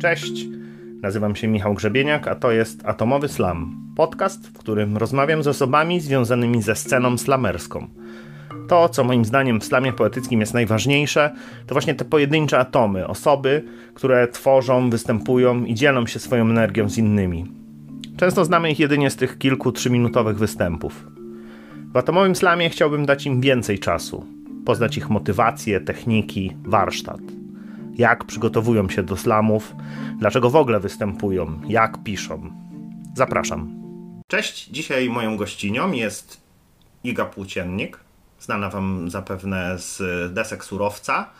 Cześć, nazywam się Michał Grzebieniak, a to jest Atomowy Slam, podcast, w którym rozmawiam z osobami związanymi ze sceną slamerską. To, co moim zdaniem w slamie poetyckim jest najważniejsze, to właśnie te pojedyncze atomy, osoby, które tworzą, występują i dzielą się swoją energią z innymi. Często znamy ich jedynie z tych kilku trzyminutowych występów. W atomowym slamie chciałbym dać im więcej czasu, poznać ich motywacje, techniki, warsztat jak przygotowują się do slamów, dlaczego w ogóle występują, jak piszą. Zapraszam. Cześć, dzisiaj moją gościnią jest Iga Płóciennik, znana Wam zapewne z desek surowca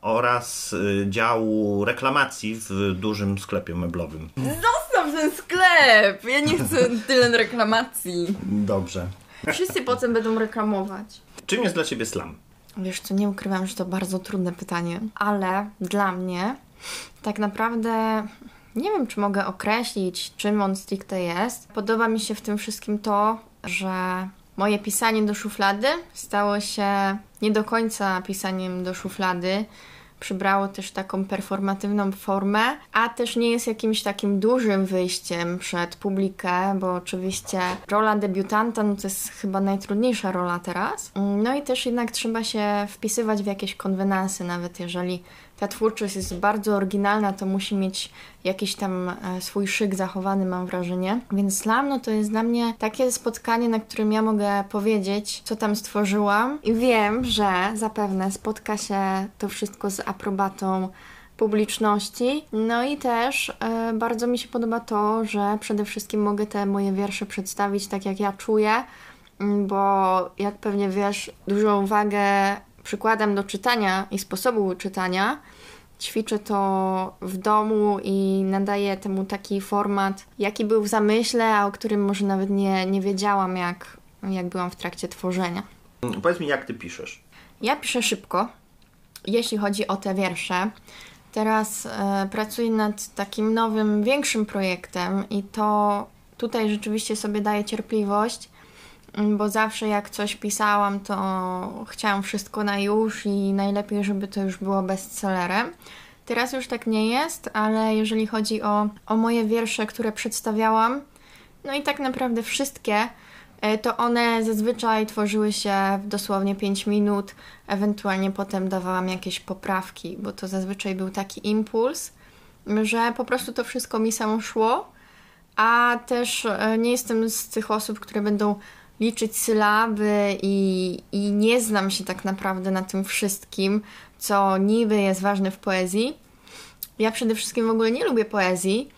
oraz y, działu reklamacji w dużym sklepie meblowym. Zostaw ten sklep! Ja nie chcę tyle reklamacji. Dobrze. Wszyscy potem będą reklamować. Czym jest dla Ciebie slam? Wiesz co, nie ukrywam, że to bardzo trudne pytanie, ale dla mnie tak naprawdę nie wiem, czy mogę określić, czym on stricte jest. Podoba mi się w tym wszystkim to, że moje pisanie do szuflady stało się nie do końca pisaniem do szuflady, przybrało też taką performatywną formę, a też nie jest jakimś takim dużym wyjściem przed publikę, bo oczywiście rola debiutanta no to jest chyba najtrudniejsza rola teraz. No i też jednak trzeba się wpisywać w jakieś konwenanse, nawet jeżeli ta twórczość jest bardzo oryginalna, to musi mieć jakiś tam e, swój szyk zachowany, mam wrażenie. Więc slam no to jest dla mnie takie spotkanie, na którym ja mogę powiedzieć, co tam stworzyłam i wiem, że zapewne spotka się to wszystko z aprobatą publiczności. No i też e, bardzo mi się podoba to, że przede wszystkim mogę te moje wiersze przedstawić tak, jak ja czuję, bo jak pewnie wiesz, dużą uwagę przykładam do czytania i sposobu czytania. Ćwiczę to w domu i nadaję temu taki format, jaki był w zamyśle, a o którym może nawet nie, nie wiedziałam, jak, jak byłam w trakcie tworzenia. Powiedz mi, jak ty piszesz? Ja piszę szybko, jeśli chodzi o te wiersze. Teraz e, pracuję nad takim nowym, większym projektem i to tutaj rzeczywiście sobie daję cierpliwość bo zawsze jak coś pisałam, to chciałam wszystko na już i najlepiej, żeby to już było bestsellerem. Teraz już tak nie jest, ale jeżeli chodzi o, o moje wiersze, które przedstawiałam, no i tak naprawdę wszystkie, e, to one zazwyczaj tworzyły się w dosłownie 5 minut, ewentualnie potem dawałam jakieś poprawki, bo to zazwyczaj był taki impuls, że po prostu to wszystko mi samo szło, a też e, nie jestem z tych osób, które będą liczyć sylaby i, i nie znam się tak naprawdę na tym wszystkim, co niby jest ważne w poezji. Ja przede wszystkim w ogóle nie lubię poezji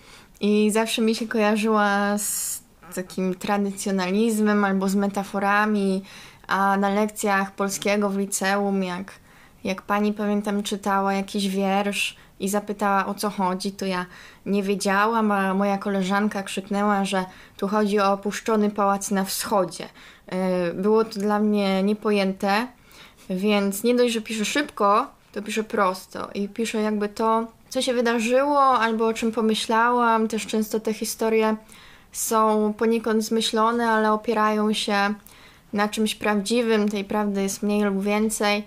i zawsze mi się kojarzyła z takim tradycjonalizmem albo z metaforami, a na lekcjach polskiego w liceum, jak, jak pani pamiętam czytała jakiś wiersz, i zapytała o co chodzi, to ja nie wiedziałam, a moja koleżanka krzyknęła, że tu chodzi o opuszczony pałac na wschodzie. E, było to dla mnie niepojęte, więc nie dość, że piszę szybko, to piszę prosto i piszę jakby to, co się wydarzyło albo o czym pomyślałam. Też często te historie są poniekąd zmyślone, ale opierają się na czymś prawdziwym, tej prawdy jest mniej lub więcej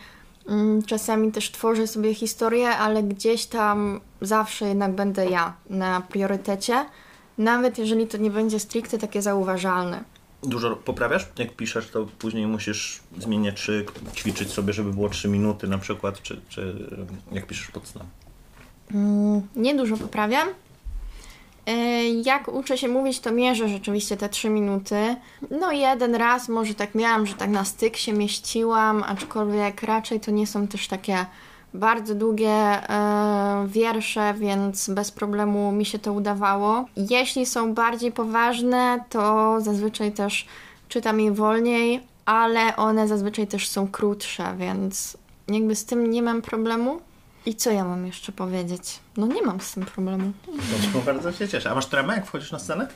czasami też tworzę sobie historię, ale gdzieś tam zawsze jednak będę ja na priorytecie, nawet jeżeli to nie będzie stricte takie zauważalne. Dużo poprawiasz? Jak piszesz, to później musisz zmieniać czy ćwiczyć sobie, żeby było 3 minuty na przykład, czy, czy jak piszesz pod snem? Mm, nie dużo poprawiam. E, jak uczę się mówić, to mierzę rzeczywiście te 3 minuty. No jeden raz może tak miałam, że tak na styk się mieściłam, aczkolwiek raczej to nie są też takie bardzo długie e, wiersze, więc bez problemu mi się to udawało. Jeśli są bardziej poważne, to zazwyczaj też czytam je wolniej, ale one zazwyczaj też są krótsze, więc jakby z tym nie mam problemu. I co ja mam jeszcze powiedzieć? No nie mam z tym problemu. No, bardzo się cieszę. A masz tremę, jak wchodzisz na scenę?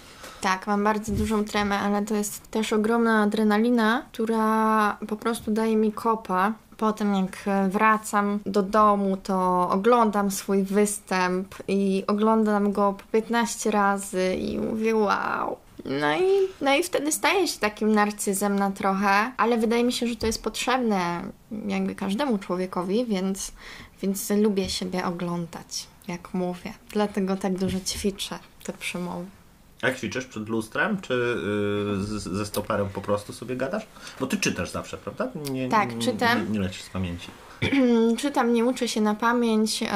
Tak, mam bardzo dużą tremę, ale to jest też ogromna adrenalina, która po prostu daje mi kopa. Potem jak wracam do domu, to oglądam swój występ i oglądam go po 15 razy i mówię wow. No i, no i wtedy staje się takim narcyzem na trochę, ale wydaje mi się, że to jest potrzebne jakby każdemu człowiekowi, więc, więc lubię siebie oglądać, jak mówię. Dlatego tak dużo ćwiczę te przemowy. Jak ćwiczysz przed lustrem, czy yy, z, ze stoperem po prostu sobie gadasz? Bo ty czytasz zawsze, prawda? Nie, tak, czytam. Nie, nie lecisz z pamięci. czytam, nie uczę się na pamięć. Yy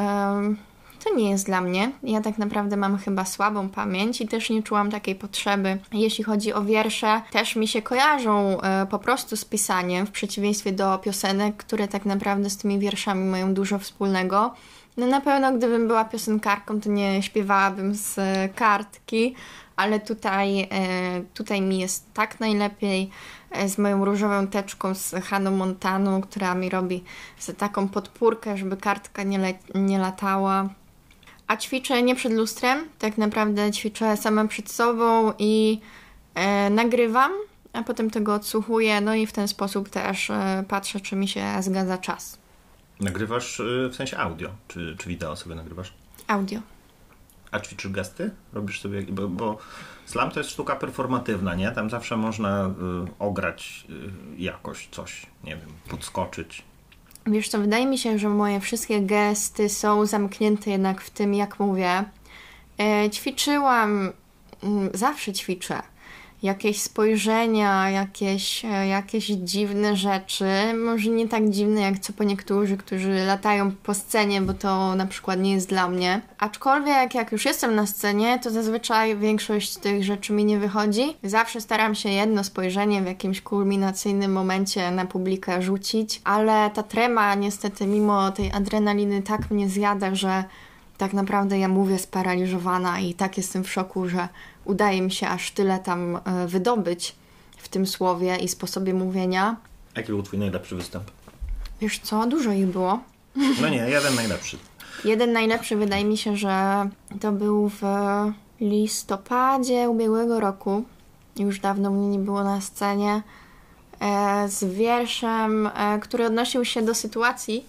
to nie jest dla mnie. Ja tak naprawdę mam chyba słabą pamięć i też nie czułam takiej potrzeby. Jeśli chodzi o wiersze, też mi się kojarzą e, po prostu z pisaniem, w przeciwieństwie do piosenek, które tak naprawdę z tymi wierszami mają dużo wspólnego. No na pewno gdybym była piosenkarką, to nie śpiewałabym z e, kartki, ale tutaj, e, tutaj mi jest tak najlepiej z moją różową teczką z Haną Montaną, która mi robi taką podpórkę, żeby kartka nie, le- nie latała. A ćwiczę nie przed lustrem, tak naprawdę ćwiczę sama przed sobą i e, nagrywam, a potem tego odsłuchuję, no i w ten sposób też e, patrzę, czy mi się zgadza czas. Nagrywasz e, w sensie audio, czy, czy wideo sobie nagrywasz? Audio. A ćwiczysz gesty? Robisz sobie, bo, bo slam to jest sztuka performatywna, nie? Tam zawsze można y, ograć y, jakoś coś, nie wiem, podskoczyć. Wiesz co, wydaje mi się, że moje wszystkie gesty są zamknięte jednak w tym, jak mówię. E, ćwiczyłam, mm, zawsze ćwiczę jakieś spojrzenia, jakieś, e, jakieś dziwne rzeczy. Może nie tak dziwne jak co po niektórzy, którzy latają po scenie, bo to na przykład nie jest dla mnie. Aczkolwiek jak już jestem na scenie, to zazwyczaj większość tych rzeczy mi nie wychodzi. Zawsze staram się jedno spojrzenie w jakimś kulminacyjnym momencie na publikę rzucić, ale ta trema niestety mimo tej adrenaliny tak mnie zjada, że tak naprawdę ja mówię sparaliżowana i tak jestem w szoku, że udaje mi się aż tyle tam e, wydobyć w tym słowie i sposobie mówienia. Jaki był Twój najlepszy występ? Wiesz co, dużo ich było. No nie, jeden najlepszy. jeden najlepszy wydaje mi się, że to był w listopadzie ubiegłego roku. Już dawno mnie nie było na scenie. E, z wierszem, e, który odnosił się do sytuacji,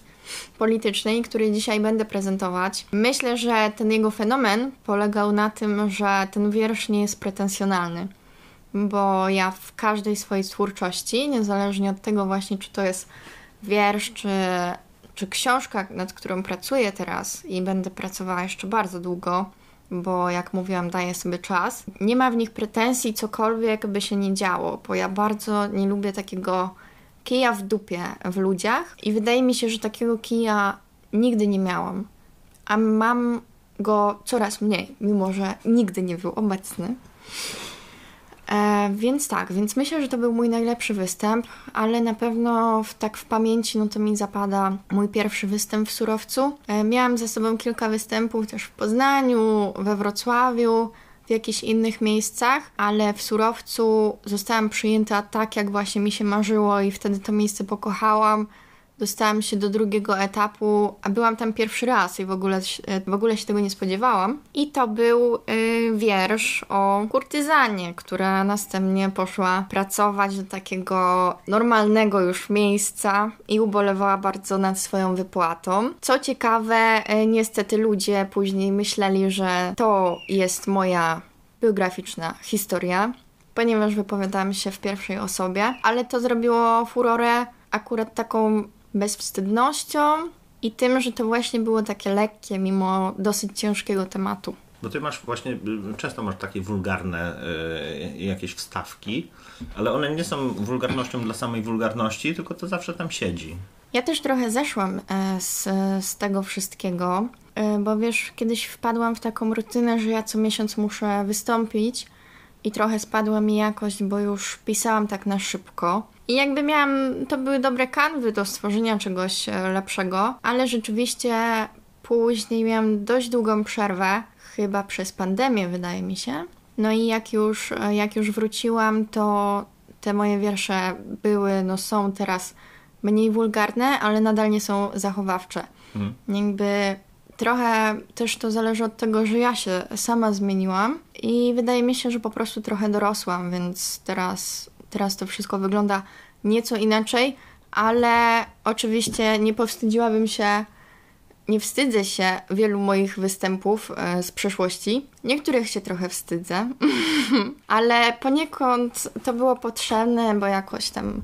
politycznej, który dzisiaj będę prezentować. Myślę, że ten jego fenomen polegał na tym, że ten wiersz nie jest pretensjonalny, bo ja w każdej swojej twórczości, niezależnie od tego właśnie, czy to jest wiersz, czy, czy książka, nad którą pracuję teraz i będę pracowała jeszcze bardzo długo, bo jak mówiłam, daję sobie czas. Nie ma w nich pretensji, cokolwiek by się nie działo, bo ja bardzo nie lubię takiego kija w dupie w ludziach i wydaje mi się, że takiego kija nigdy nie miałam. A mam go coraz mniej, mimo że nigdy nie był obecny. E, więc tak, więc myślę, że to był mój najlepszy występ, ale na pewno w, tak w pamięci no to mi zapada mój pierwszy występ w Surowcu. E, miałam ze sobą kilka występów też w Poznaniu, we Wrocławiu, w jakichś innych miejscach, ale w Surowcu zostałam przyjęta tak, jak właśnie mi się marzyło i wtedy to miejsce pokochałam dostałam się do drugiego etapu, a byłam tam pierwszy raz i w ogóle, w ogóle się tego nie spodziewałam. I to był y, wiersz o kurtyzanie, która następnie poszła pracować do takiego normalnego już miejsca i ubolewała bardzo nad swoją wypłatą. Co ciekawe, y, niestety ludzie później myśleli, że to jest moja biograficzna historia, ponieważ wypowiadałam się w pierwszej osobie, ale to zrobiło furorę akurat taką bezwstydnością i tym, że to właśnie było takie lekkie, mimo dosyć ciężkiego tematu. Bo ty masz właśnie, często masz takie wulgarne y, jakieś wstawki, ale one nie są wulgarnością dla samej wulgarności, tylko to zawsze tam siedzi. Ja też trochę zeszłam e, z, z tego wszystkiego, e, bo wiesz, kiedyś wpadłam w taką rutynę, że ja co miesiąc muszę wystąpić i trochę spadła mi jakość, bo już pisałam tak na szybko. I jakby miałam, to były dobre kanwy do stworzenia czegoś e, lepszego, ale rzeczywiście później miałam dość długą przerwę, chyba przez pandemię wydaje mi się. No i jak już, e, jak już wróciłam, to te moje wiersze były, no są teraz mniej wulgarne, ale nadal nie są zachowawcze. Mhm. Jakby trochę też to zależy od tego, że ja się sama zmieniłam i wydaje mi się, że po prostu trochę dorosłam, więc teraz Teraz to wszystko wygląda nieco inaczej, ale oczywiście nie powstydziłabym się nie wstydzę się wielu moich występów e, z przeszłości. Niektórych się trochę wstydzę, ale poniekąd to było potrzebne, bo jakoś tam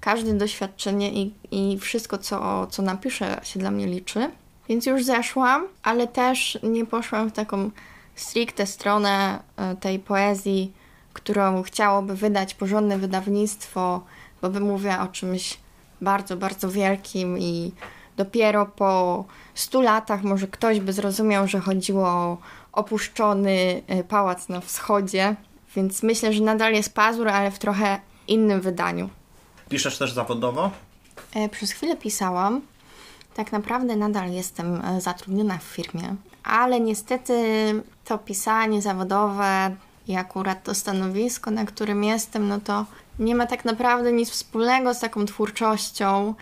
każde doświadczenie i, i wszystko, co, co napiszę, się dla mnie liczy. Więc już zeszłam, ale też nie poszłam w taką stricte stronę e, tej poezji, którą chciałoby wydać porządne wydawnictwo, bo bym mówiła o czymś bardzo, bardzo wielkim i dopiero po stu latach może ktoś by zrozumiał, że chodziło o opuszczony e, pałac na wschodzie. Więc myślę, że nadal jest pazur, ale w trochę innym wydaniu. Piszesz też zawodowo? E, przez chwilę pisałam. Tak naprawdę nadal jestem e, zatrudniona w firmie, ale niestety to pisanie zawodowe i akurat to stanowisko, na którym jestem, no to nie ma tak naprawdę nic wspólnego z taką twórczością.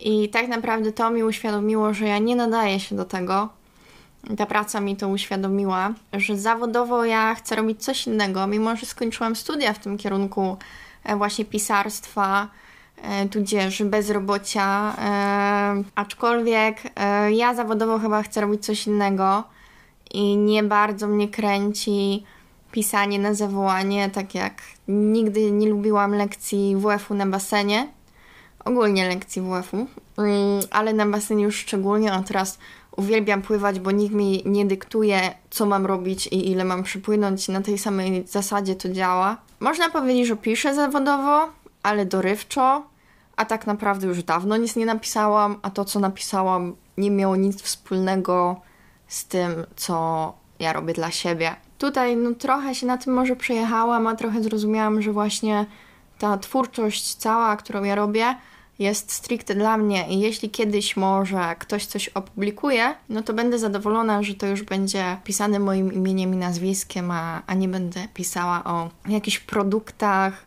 I tak naprawdę to mi uświadomiło, że ja nie nadaję się do tego. Ta praca mi to uświadomiła, że zawodowo ja chcę robić coś innego, mimo że skończyłam studia w tym kierunku e, właśnie pisarstwa, tudzież bezrobocia, e, aczkolwiek ja zawodowo chyba chcę robić coś innego i nie bardzo mnie kręci pisanie na zawołanie, tak jak nigdy nie lubiłam lekcji WF-u na basenie, ogólnie lekcji WF-u, mm, ale na basenie już szczególnie, a teraz uwielbiam pływać, bo nikt mi nie dyktuje, co mam robić i ile mam przypłynąć. Na tej samej zasadzie to działa. Można powiedzieć, że piszę zawodowo, ale dorywczo, a tak naprawdę już dawno nic nie napisałam, a to, co napisałam, nie miało nic wspólnego z tym, co ja robię dla siebie. Tutaj no, trochę się na tym może przejechałam, a trochę zrozumiałam, że właśnie ta twórczość cała, którą ja robię, jest stricte dla mnie i jeśli kiedyś może ktoś coś opublikuje, no to będę zadowolona, że to już będzie pisane moim imieniem i nazwiskiem, a, a nie będę pisała o jakichś produktach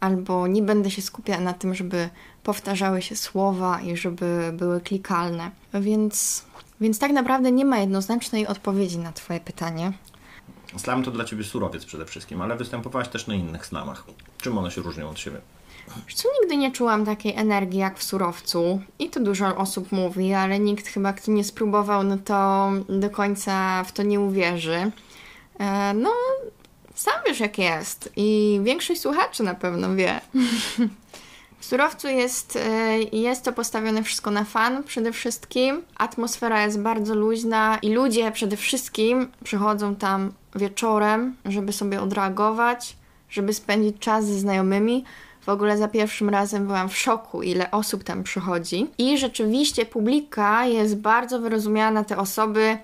albo nie będę się skupiała na tym, żeby powtarzały się słowa i żeby były klikalne. Więc, więc tak naprawdę nie ma jednoznacznej odpowiedzi na Twoje pytanie. Slam to dla Ciebie surowiec przede wszystkim, ale występowałaś też na innych slamach. Czym one się różnią od siebie? Co nigdy nie czułam takiej energii jak w surowcu. I to dużo osób mówi, ale nikt chyba, kto nie spróbował, no to do końca w to nie uwierzy. E, no, sam wiesz jak jest. I większość słuchaczy na pewno wie. W surowcu jest, e, jest to postawione wszystko na fan przede wszystkim. Atmosfera jest bardzo luźna i ludzie przede wszystkim przychodzą tam wieczorem, żeby sobie odreagować, żeby spędzić czas ze znajomymi. W ogóle za pierwszym razem byłam w szoku, ile osób tam przychodzi. I rzeczywiście publika jest bardzo wyrozumiała na te osoby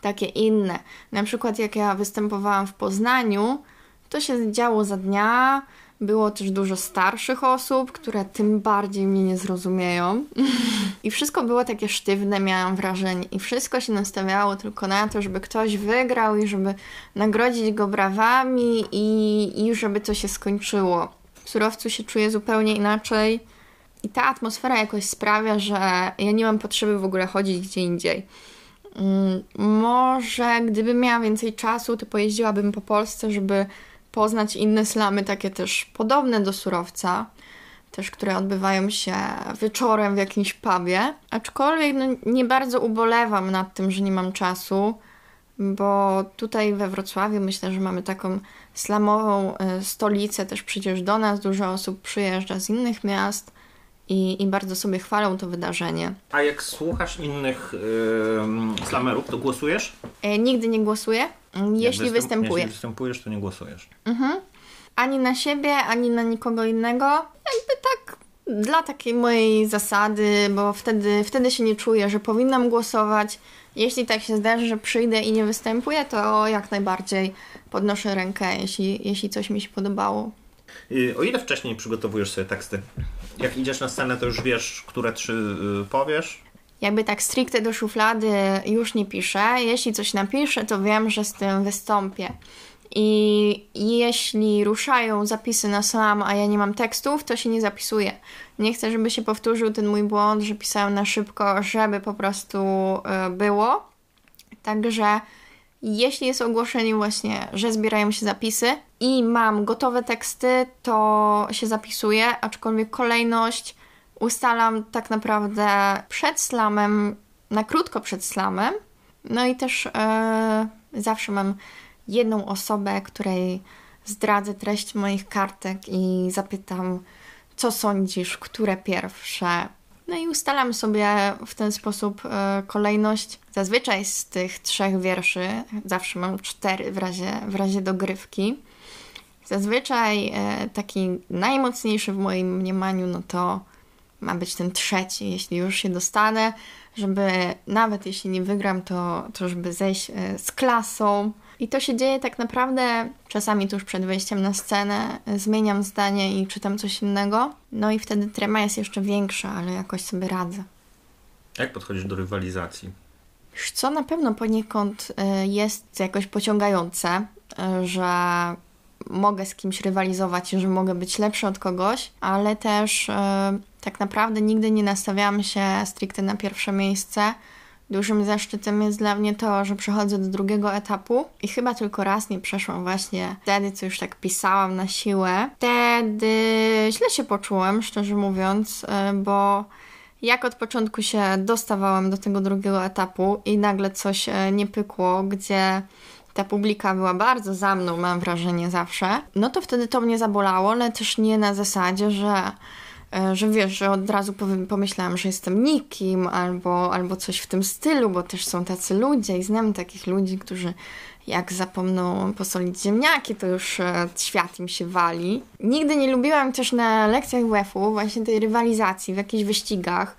takie inne. Na przykład jak ja występowałam w Poznaniu, to się działo za dnia, było też dużo starszych osób, które tym bardziej mnie nie zrozumieją. I wszystko było takie sztywne, miałam wrażenie. I wszystko się nastawiało tylko na to, żeby ktoś wygrał i żeby nagrodzić go brawami i, i żeby to się skończyło. W surowcu się czuję zupełnie inaczej. I ta atmosfera jakoś sprawia, że ja nie mam potrzeby w ogóle chodzić gdzie indziej. Mm, może gdybym miała więcej czasu, to pojeździłabym po Polsce, żeby poznać inne slamy, takie też podobne do surowca, też które odbywają się wieczorem w jakimś pubie. Aczkolwiek no, nie bardzo ubolewam nad tym, że nie mam czasu, bo tutaj we Wrocławiu myślę, że mamy taką slamową e, stolicę, też przecież do nas dużo osób przyjeżdża z innych miast. I, i bardzo sobie chwalą to wydarzenie. A jak słuchasz innych yy, slamerów, to głosujesz? E, nigdy nie głosuję. Jeśli występ, występuję. Jeśli występujesz, to nie głosujesz. Mhm. Ani na siebie, ani na nikogo innego. Jakby tak dla takiej mojej zasady, bo wtedy, wtedy się nie czuję, że powinnam głosować. Jeśli tak się zdarzy, że przyjdę i nie występuję, to jak najbardziej podnoszę rękę, jeśli, jeśli coś mi się podobało. O ile wcześniej przygotowujesz sobie teksty? Jak idziesz na scenę, to już wiesz, które trzy y, powiesz? jakby tak stricte do szuflady już nie piszę. Jeśli coś napiszę, to wiem, że z tym wystąpię. I jeśli ruszają zapisy na slam, a ja nie mam tekstów, to się nie zapisuję. Nie chcę, żeby się powtórzył ten mój błąd, że pisałem na szybko, żeby po prostu e, było. Także jeśli jest ogłoszenie właśnie, że zbierają się zapisy i mam gotowe teksty, to się zapisuję, aczkolwiek kolejność ustalam tak naprawdę przed slamem na krótko przed slamem. No i też e, zawsze mam jedną osobę, której zdradzę treść moich kartek i zapytam, co sądzisz, które pierwsze. No i ustalam sobie w ten sposób e, kolejność. Zazwyczaj z tych trzech wierszy, zawsze mam cztery w razie, w razie dogrywki. Zazwyczaj e, taki najmocniejszy w moim mniemaniu, no to ma być ten trzeci, jeśli już się dostanę, żeby nawet jeśli nie wygram, to, to żeby zejść e, z klasą. I to się dzieje tak naprawdę czasami tuż przed wejściem na scenę. Zmieniam zdanie i czytam coś innego. No i wtedy trema jest jeszcze większa, ale jakoś sobie radzę. Jak podchodzisz do rywalizacji? Co na pewno poniekąd e, jest jakoś pociągające, że mogę z kimś rywalizować że mogę być lepszy od kogoś, ale też e, tak naprawdę nigdy nie nastawiałam się stricte na pierwsze miejsce. Dużym zaszczytem jest dla mnie to, że przechodzę do drugiego etapu i chyba tylko raz nie przeszłam właśnie wtedy, co już tak pisałam na siłę. Wtedy źle się poczułem, szczerze mówiąc, e, bo jak od początku się dostawałam do tego drugiego etapu i nagle coś e, nie pykło, gdzie ta publika była bardzo za mną, mam wrażenie zawsze, no to wtedy to mnie zabolało, ale też nie na zasadzie, że że wiesz, że od razu pomyślałam, że jestem nikim albo, albo coś w tym stylu, bo też są tacy ludzie i znam takich ludzi, którzy jak zapomną posolić ziemniaki, to już e, świat im się wali. Nigdy nie lubiłam też na lekcjach WF-u właśnie tej rywalizacji w jakichś wyścigach,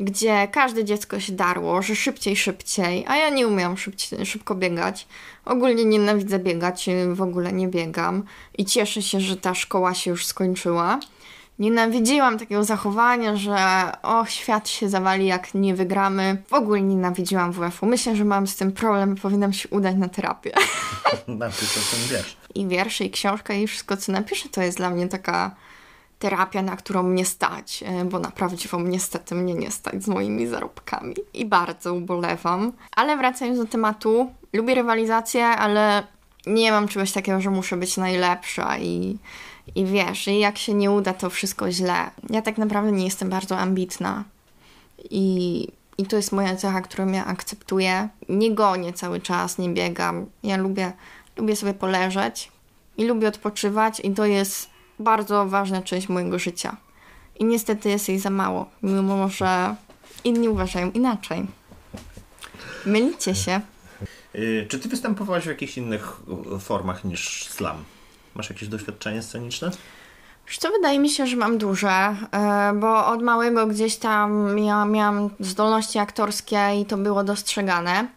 gdzie każde dziecko się darło, że szybciej, szybciej, a ja nie umiem szybciej, szybko biegać. Ogólnie nienawidzę biegać, w ogóle nie biegam i cieszę się, że ta szkoła się już skończyła. Nienawidziłam takiego zachowania, że och, świat się zawali, jak nie wygramy. W ogóle nienawidziłam WF-u. Myślę, że mam z tym problem powinnam się udać na terapię. Napisz o tym wiesz. I wiersze, i książka, i wszystko, co napiszę, to jest dla mnie taka terapia, na którą mnie stać, e, bo na prawdziwą niestety mnie nie stać z moimi zarobkami. I bardzo ubolewam. Ale wracając do tematu, lubię rywalizację, ale nie mam czegoś takiego, że muszę być najlepsza i, i wiesz, i jak się nie uda, to wszystko źle. Ja tak naprawdę nie jestem bardzo ambitna i, i to jest moja cecha, którą ja akceptuję. Nie gonię cały czas, nie biegam. Ja lubię, lubię sobie poleżeć i lubię odpoczywać i to jest bardzo ważna część mojego życia. I niestety jest jej za mało, mimo że inni uważają inaczej. Mylicie się. Y, czy ty występowałaś w jakichś innych formach niż slam? Masz jakieś doświadczenie sceniczne? Co wydaje mi się, że mam duże, e, bo od małego gdzieś tam ja miałam zdolności aktorskie i to było dostrzegane.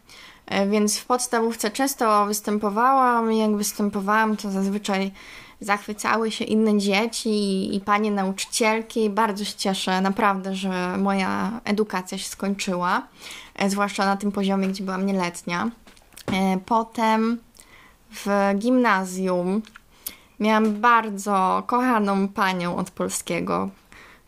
E, więc w podstawówce często występowałam i jak występowałam, to zazwyczaj zachwycały się inne dzieci i panie nauczycielki. Bardzo się cieszę, naprawdę, że moja edukacja się skończyła, e, zwłaszcza na tym poziomie, gdzie byłam nieletnia. Potem w gimnazjum miałam bardzo kochaną panią od polskiego,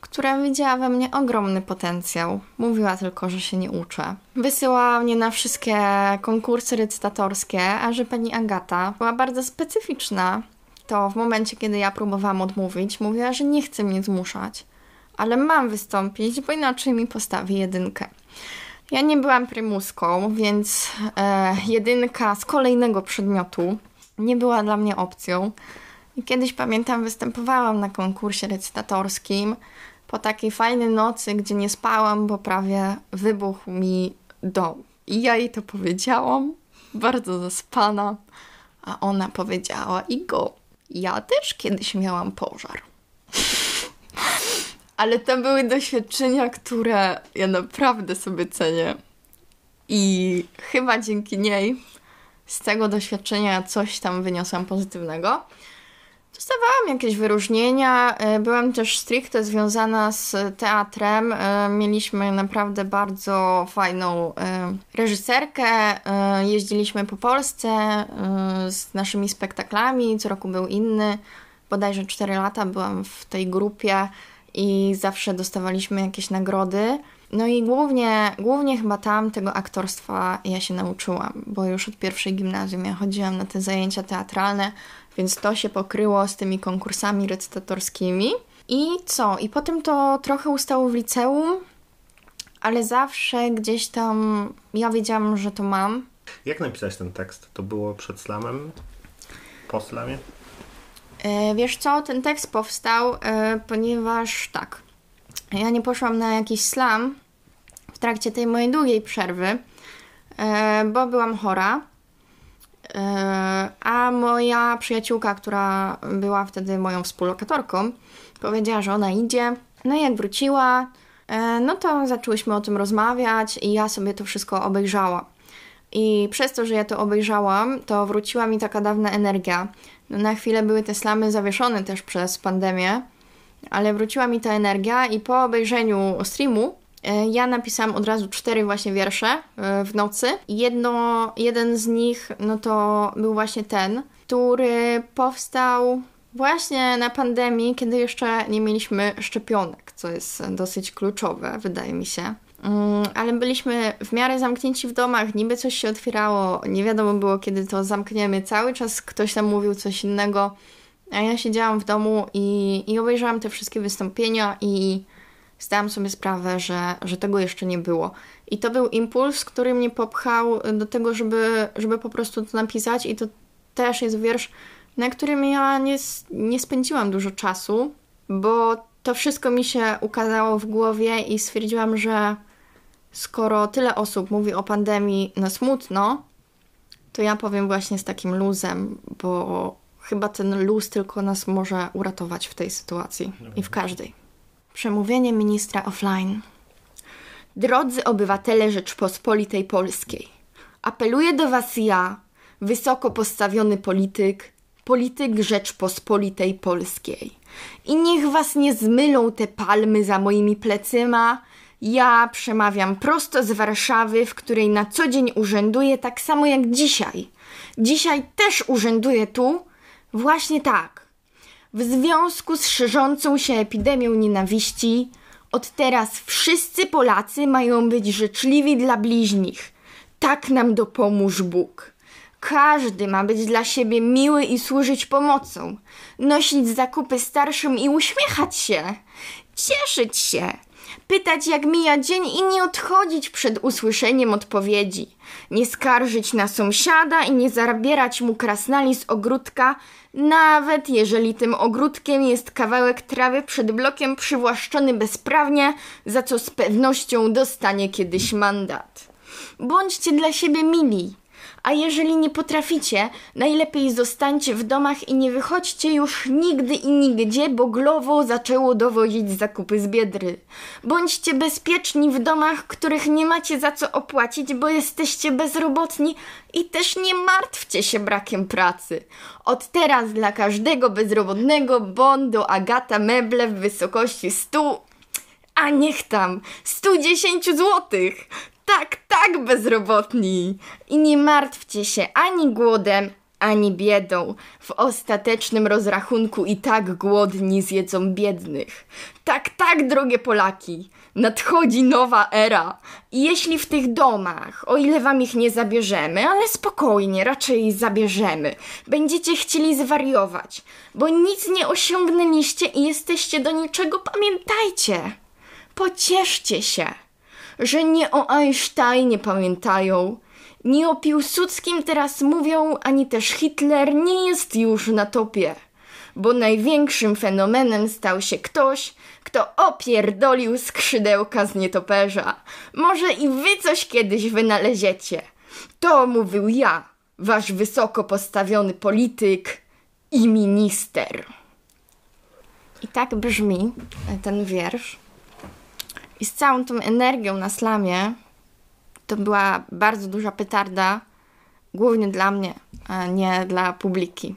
która widziała we mnie ogromny potencjał. Mówiła tylko, że się nie uczę. Wysyłała mnie na wszystkie konkursy recytatorskie, a że pani Agata była bardzo specyficzna to w momencie, kiedy ja próbowałam odmówić, mówiła, że nie chce mnie zmuszać, ale mam wystąpić, bo inaczej mi postawi jedynkę. Ja nie byłam prymuską, więc e, jedynka z kolejnego przedmiotu nie była dla mnie opcją. I kiedyś pamiętam, występowałam na konkursie recytatorskim po takiej fajnej nocy, gdzie nie spałam, bo prawie wybuchł mi dom. I ja jej to powiedziałam, bardzo zaspana, a ona powiedziała: Igo, ja też kiedyś miałam pożar. Ale to były doświadczenia, które ja naprawdę sobie cenię. I chyba dzięki niej z tego doświadczenia coś tam wyniosłam pozytywnego. Dostawałam jakieś wyróżnienia. E, byłam też stricte związana z teatrem. E, mieliśmy naprawdę bardzo fajną e, reżyserkę. Jeździliśmy po Polsce z naszymi spektaklami. Co roku był inny. Bodajże 4 lata byłam w tej grupie i zawsze dostawaliśmy jakieś nagrody. No i głównie, głównie chyba tam tego aktorstwa ja się nauczyłam, bo już od pierwszej gimnazjum ja chodziłam na te zajęcia teatralne, więc to się pokryło z tymi konkursami recytatorskimi. I co? I potem to trochę ustało w liceum, ale zawsze gdzieś tam ja wiedziałam, że to mam. Jak napisałeś ten tekst? To było przed slamem? Po slamie? E, wiesz co, ten tekst powstał, e, ponieważ tak, ja nie poszłam na jakiś slam w trakcie tej mojej długiej przerwy, e, bo byłam chora. A moja przyjaciółka, która była wtedy moją współlokatorką, powiedziała, że ona idzie. No i jak wróciła, no to zaczęłyśmy o tym rozmawiać i ja sobie to wszystko obejrzałam. I przez to, że ja to obejrzałam, to wróciła mi taka dawna energia. No na chwilę były te slamy zawieszone też przez pandemię, ale wróciła mi ta energia i po obejrzeniu streamu e, ja napisałam od razu cztery właśnie wiersze e, w nocy. Jedno, jeden z nich, no to był właśnie ten, który powstał właśnie na pandemii, kiedy jeszcze nie mieliśmy szczepionek, co jest dosyć kluczowe, wydaje mi się. Mm, ale byliśmy w miarę zamknięci w domach, niby coś się otwierało, nie wiadomo było kiedy to zamkniemy. Cały czas ktoś tam mówił coś innego, a ja siedziałam w domu i, i obejrzałam te wszystkie wystąpienia i zdałam sobie sprawę, że, że tego jeszcze nie było. I to był impuls, który mnie popchał do tego, żeby, żeby po prostu to napisać i to też jest wiersz, na którym ja nie, nie spędziłam dużo czasu, bo to wszystko mi się ukazało w głowie i stwierdziłam, że skoro tyle osób mówi o pandemii na smutno, to ja powiem właśnie z takim luzem, bo chyba ten luz tylko nas może uratować w tej sytuacji i w każdej. Przemówienie ministra offline. Drodzy obywatele Rzeczpospolitej Polskiej, apeluję do Was ja, wysoko postawiony polityk, polityk Rzeczpospolitej Polskiej. I niech Was nie zmylą te palmy za moimi plecyma, ja przemawiam prosto z Warszawy, w której na co dzień urzęduję tak samo jak dzisiaj. Dzisiaj też urzęduję tu, właśnie tak. W związku z szerzącą się epidemią nienawiści, od teraz wszyscy Polacy mają być życzliwi dla bliźnich. Tak nam dopomóż Bóg. Każdy ma być dla siebie miły i służyć pomocą, nosić zakupy starszym i uśmiechać się, cieszyć się, pytać jak mija dzień i nie odchodzić przed usłyszeniem odpowiedzi, nie skarżyć na sąsiada i nie zabierać mu krasnali z ogródka, nawet jeżeli tym ogródkiem jest kawałek trawy przed blokiem przywłaszczony bezprawnie, za co z pewnością dostanie kiedyś mandat. Bądźcie dla siebie mili. A jeżeli nie potraficie, najlepiej zostańcie w domach i nie wychodźcie już nigdy i nigdzie, bo Glowo zaczęło dowozić zakupy z Biedry. Bądźcie bezpieczni w domach, których nie macie za co opłacić, bo jesteście bezrobotni i też nie martwcie się brakiem pracy. Od teraz dla każdego bezrobotnego Bondo Agata meble w wysokości 100 a niech tam 110 złotych tak, tak bezrobotni. I nie martwcie się ani głodem, ani biedą. W ostatecznym rozrachunku i tak głodni zjedzą biednych. Tak, tak, drogie Polaki, nadchodzi nowa era. I jeśli w tych domach, o ile wam ich nie zabierzemy, ale spokojnie, raczej zabierzemy, będziecie chcieli zwariować, bo nic nie osiągnęliście i jesteście do niczego, pamiętajcie. Pocieszcie się że nie o Einsteinie pamiętają, nie o Piłsudskim teraz mówią, ani też Hitler nie jest już na topie, bo największym fenomenem stał się ktoś, kto opierdolił skrzydełka z nietoperza. Może i wy coś kiedyś wynaleziecie. To mówił ja, wasz wysoko postawiony polityk i minister. I tak brzmi ten wiersz. I z całą tą energią na slamie to była bardzo duża petarda, głównie dla mnie, a nie dla publiki.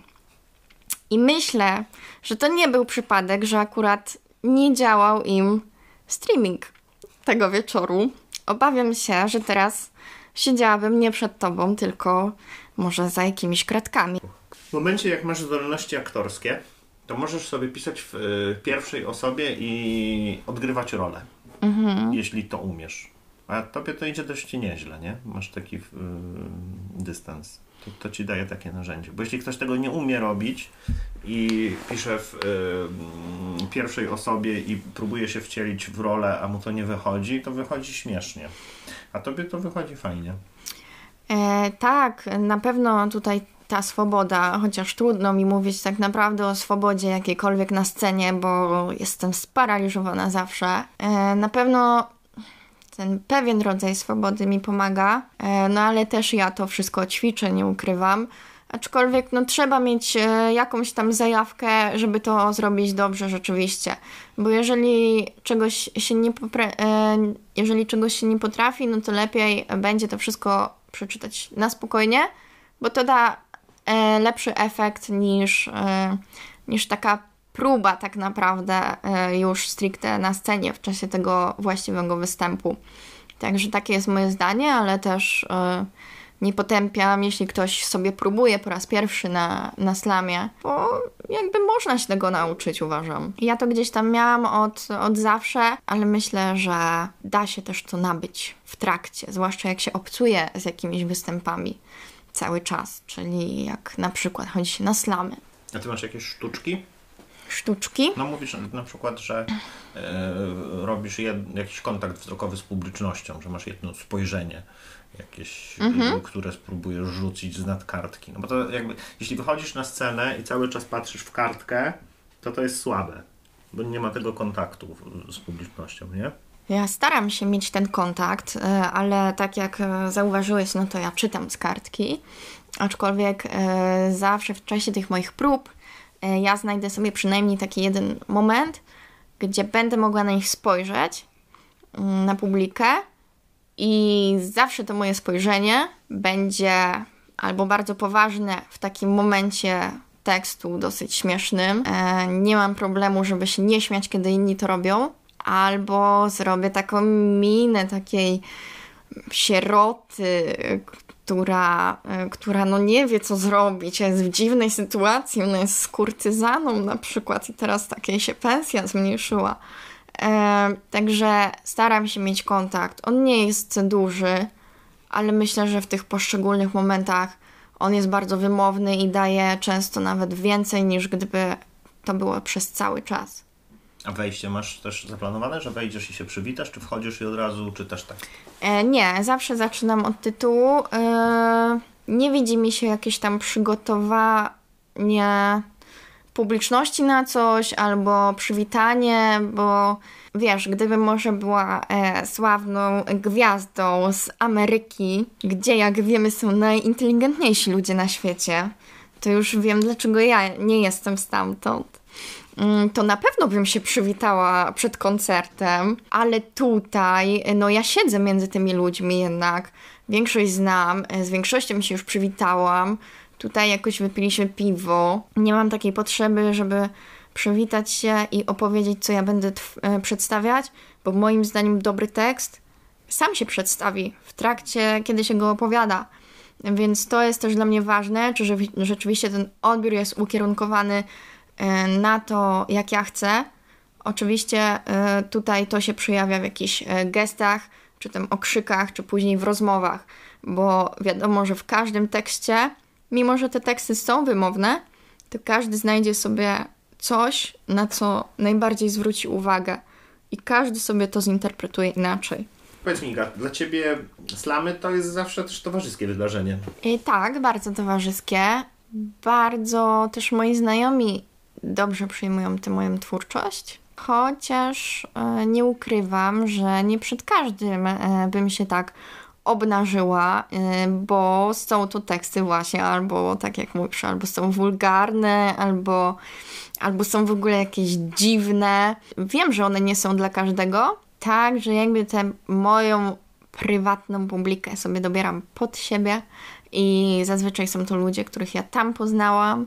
I myślę, że to nie był przypadek, że akurat nie działał im streaming tego wieczoru. Obawiam się, że teraz siedziałabym nie przed tobą, tylko może za jakimiś kratkami. W momencie, jak masz zdolności aktorskie, to możesz sobie pisać w y, pierwszej osobie i odgrywać rolę mhm. jeśli to umiesz. A tobie to idzie dość nieźle, nie? Masz taki yy, dystans. To, to ci daje takie narzędzie. Bo jeśli ktoś tego nie umie robić i pisze w yy, pierwszej osobie i próbuje się wcielić w rolę, a mu to nie wychodzi, to wychodzi śmiesznie. A tobie to wychodzi fajnie. E, tak, na pewno tutaj ta swoboda, chociaż trudno mi mówić tak naprawdę o swobodzie jakiejkolwiek na scenie, bo jestem sparaliżowana zawsze. E, na pewno ten pewien rodzaj swobody mi pomaga, e, no ale też ja to wszystko ćwiczę, nie ukrywam. Aczkolwiek no, trzeba mieć e, jakąś tam zajawkę, żeby to zrobić dobrze rzeczywiście. Bo jeżeli czegoś się nie, jeżeli czegoś się nie potrafi, no to lepiej będzie to wszystko przeczytać na spokojnie, bo to da lepszy efekt niż, niż taka próba tak naprawdę e, już stricte na scenie w czasie tego właściwego występu. Także takie jest moje zdanie, ale też e, nie potępiam, jeśli ktoś sobie próbuje po raz pierwszy na, na slamie, bo jakby można się tego nauczyć, uważam. Ja to gdzieś tam miałam od, od zawsze, ale myślę, że da się też to nabyć w trakcie, zwłaszcza jak się obcuje z jakimiś występami cały czas, czyli jak na przykład chodzi się na slamy. A ty masz jakieś sztuczki? sztuczki. No mówisz na przykład, że e, robisz jed, jakiś kontakt wzrokowy z publicznością, że masz jedno spojrzenie jakieś, mhm. które spróbujesz rzucić z nadkartki. No bo to jakby, jeśli wychodzisz na scenę i cały czas patrzysz w kartkę, to to jest słabe, bo nie ma tego kontaktu z publicznością, nie? Ja staram się mieć ten kontakt, e, ale tak jak e, zauważyłeś, no to ja czytam z kartki, aczkolwiek e, zawsze w czasie tych moich prób ja znajdę sobie przynajmniej taki jeden moment, gdzie będę mogła na nich spojrzeć, mm, na publikę i zawsze to moje spojrzenie będzie albo bardzo poważne w takim momencie tekstu dosyć śmiesznym. Nie mam problemu, żeby się nie śmiać, kiedy inni to robią, albo zrobię taką minę takiej sieroty, która, która no nie wie, co zrobić, jest w dziwnej sytuacji, ona jest skurtyzaną na przykład i teraz takiej się pensja zmniejszyła. E, także staram się mieć kontakt. On nie jest duży, ale myślę, że w tych poszczególnych momentach on jest bardzo wymowny i daje często nawet więcej niż gdyby to było przez cały czas. A wejście masz też zaplanowane, że wejdziesz i się przywitasz, czy wchodzisz i od razu czytasz tak? E, nie, zawsze zaczynam od tytułu. E, nie widzi mi się jakieś tam przygotowanie publiczności na coś albo przywitanie, bo wiesz, gdybym może była e, sławną gwiazdą z Ameryki, gdzie jak wiemy są najinteligentniejsi ludzie na świecie, to już wiem dlaczego ja nie jestem stamtąd. Mm, to na pewno bym się przywitała przed koncertem, ale tutaj, no ja siedzę między tymi ludźmi jednak, większość znam, z większością się już przywitałam, tutaj jakoś wypiliśmy piwo, nie mam takiej potrzeby, żeby przywitać się i opowiedzieć, co ja będę e, przedstawiać, bo moim zdaniem dobry tekst sam się przedstawi w trakcie, kiedy się go opowiada. Więc to jest też dla mnie ważne, czy rzeczywiście ten odbiór jest ukierunkowany E, na to, jak ja chcę. Oczywiście e, tutaj to się przejawia w jakichś e, gestach, czy tym okrzykach, czy później w rozmowach, bo wiadomo, że w każdym tekście, mimo że te teksty są wymowne, to każdy znajdzie sobie coś, na co najbardziej zwróci uwagę i każdy sobie to zinterpretuje inaczej. Powiedz mi, dla Ciebie slamy to jest zawsze też towarzyskie wydarzenie. I tak, bardzo towarzyskie. Bardzo też moi znajomi dobrze przyjmują tę moją twórczość. Chociaż e, nie ukrywam, że nie przed każdym e, bym się tak obnażyła, e, bo są to teksty właśnie albo, tak jak mówisz, albo są wulgarne, albo, albo są w ogóle jakieś dziwne. Wiem, że one nie są dla każdego, tak, że jakby tę moją prywatną publikę sobie dobieram pod siebie i zazwyczaj są to ludzie, których ja tam poznałam,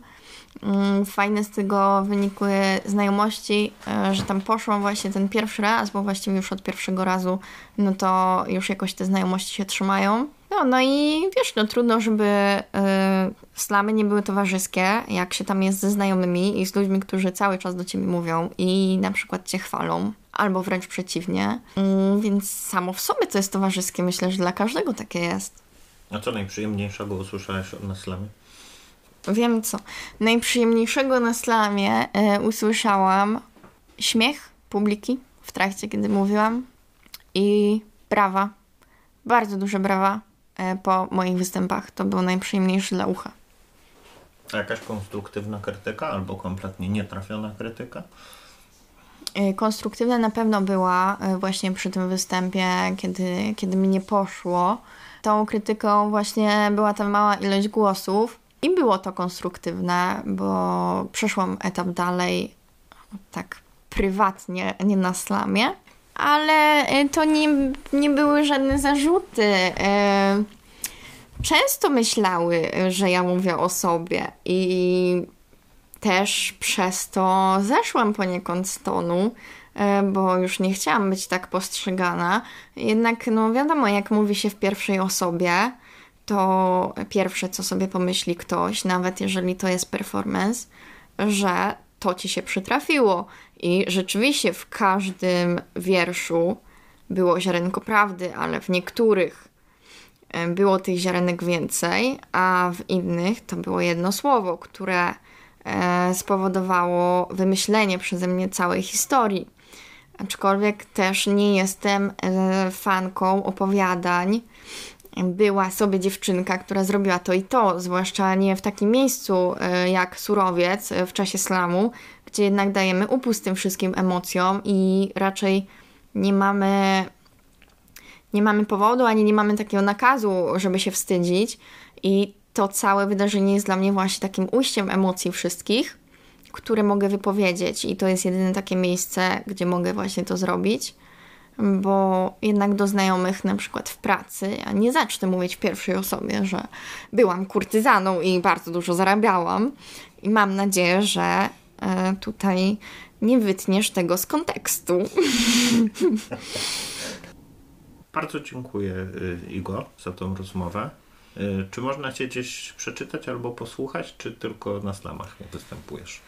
fajne z tego wynikły znajomości, e, że tam poszłam właśnie ten pierwszy raz, bo właściwie już od pierwszego razu, no to już jakoś te znajomości się trzymają. No, no i wiesz, no trudno, żeby y, slamy nie były towarzyskie, jak się tam jest ze znajomymi i z ludźmi, którzy cały czas do ciebie mówią i na przykład cię chwalą. albo wręcz przeciwnie. Mm, więc samo w sobie to jest towarzyskie. Myślę, że dla każdego takie jest. A co najprzyjemniejszego usłyszałeś na slamie? Wiem co. Najprzyjemniejszego na slamie e, usłyszałam śmiech publiki w trakcie, kiedy mówiłam i brawa. Bardzo duże brawa e, po moich występach. To było najprzyjemniejsze dla ucha. A jakaś konstruktywna krytyka albo kompletnie nietrafiona krytyka? E, konstruktywna na pewno była właśnie przy tym występie, kiedy, kiedy mi nie poszło. Tą krytyką właśnie była ta mała ilość głosów i było to konstruktywne, bo przeszłam etap dalej tak prywatnie, nie na slamie, ale e, to nie, nie były żadne zarzuty. Często myślały, że ja mówię o sobie i też przez to zeszłam poniekąd z tonu, e, bo już nie chciałam być tak postrzegana. Jednak, no wiadomo, jak mówi się w pierwszej osobie, to pierwsze, co sobie pomyśli ktoś, nawet jeżeli to jest performance, że to ci się przytrafiło. I rzeczywiście w każdym wierszu było ziarenko prawdy, ale w niektórych e, było tych ziarenek więcej, a w innych to było jedno słowo, które E, spowodowało wymyślenie przeze mnie całej historii. Aczkolwiek też nie jestem e, fanką opowiadań. Była sobie dziewczynka, która zrobiła to i to, zwłaszcza nie w takim miejscu e, jak surowiec w czasie slamu, gdzie jednak dajemy upust tym wszystkim emocjom i raczej nie mamy nie mamy powodu, ani nie mamy takiego nakazu, żeby się wstydzić. I to całe wydarzenie jest dla mnie właśnie takim ujściem emocji wszystkich, które mogę wypowiedzieć, i to jest jedyne takie miejsce, gdzie mogę właśnie to zrobić. Bo jednak do znajomych, na przykład w pracy, ja nie zacznę mówić w pierwszej osobie, że byłam kurtyzaną i bardzo dużo zarabiałam. I mam nadzieję, że e, tutaj nie wytniesz tego z kontekstu. Bardzo dziękuję, y, Igor, za tą rozmowę. Y, czy można Cię gdzieś przeczytać albo posłuchać, czy tylko na slamach występujesz?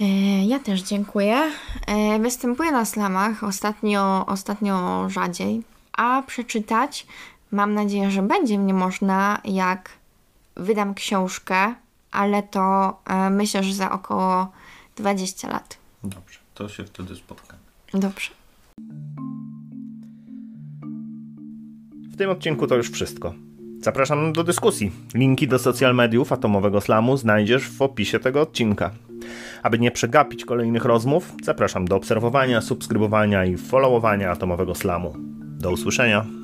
E, ja też dziękuję. E, występuję na slamach ostatnio, ostatnio rzadziej, a przeczytać mam nadzieję, że będzie mnie można, jak wydam książkę, ale to e, myślę, że za około 20 lat. Dobrze, to się wtedy spotkamy. Dobrze. W tym odcinku to już wszystko. Zapraszam do dyskusji. Linki do social mediów Atomowego Slamu znajdziesz w opisie tego odcinka. Aby nie przegapić kolejnych rozmów, zapraszam do obserwowania, subskrybowania i followowania Atomowego Slamu. Do usłyszenia.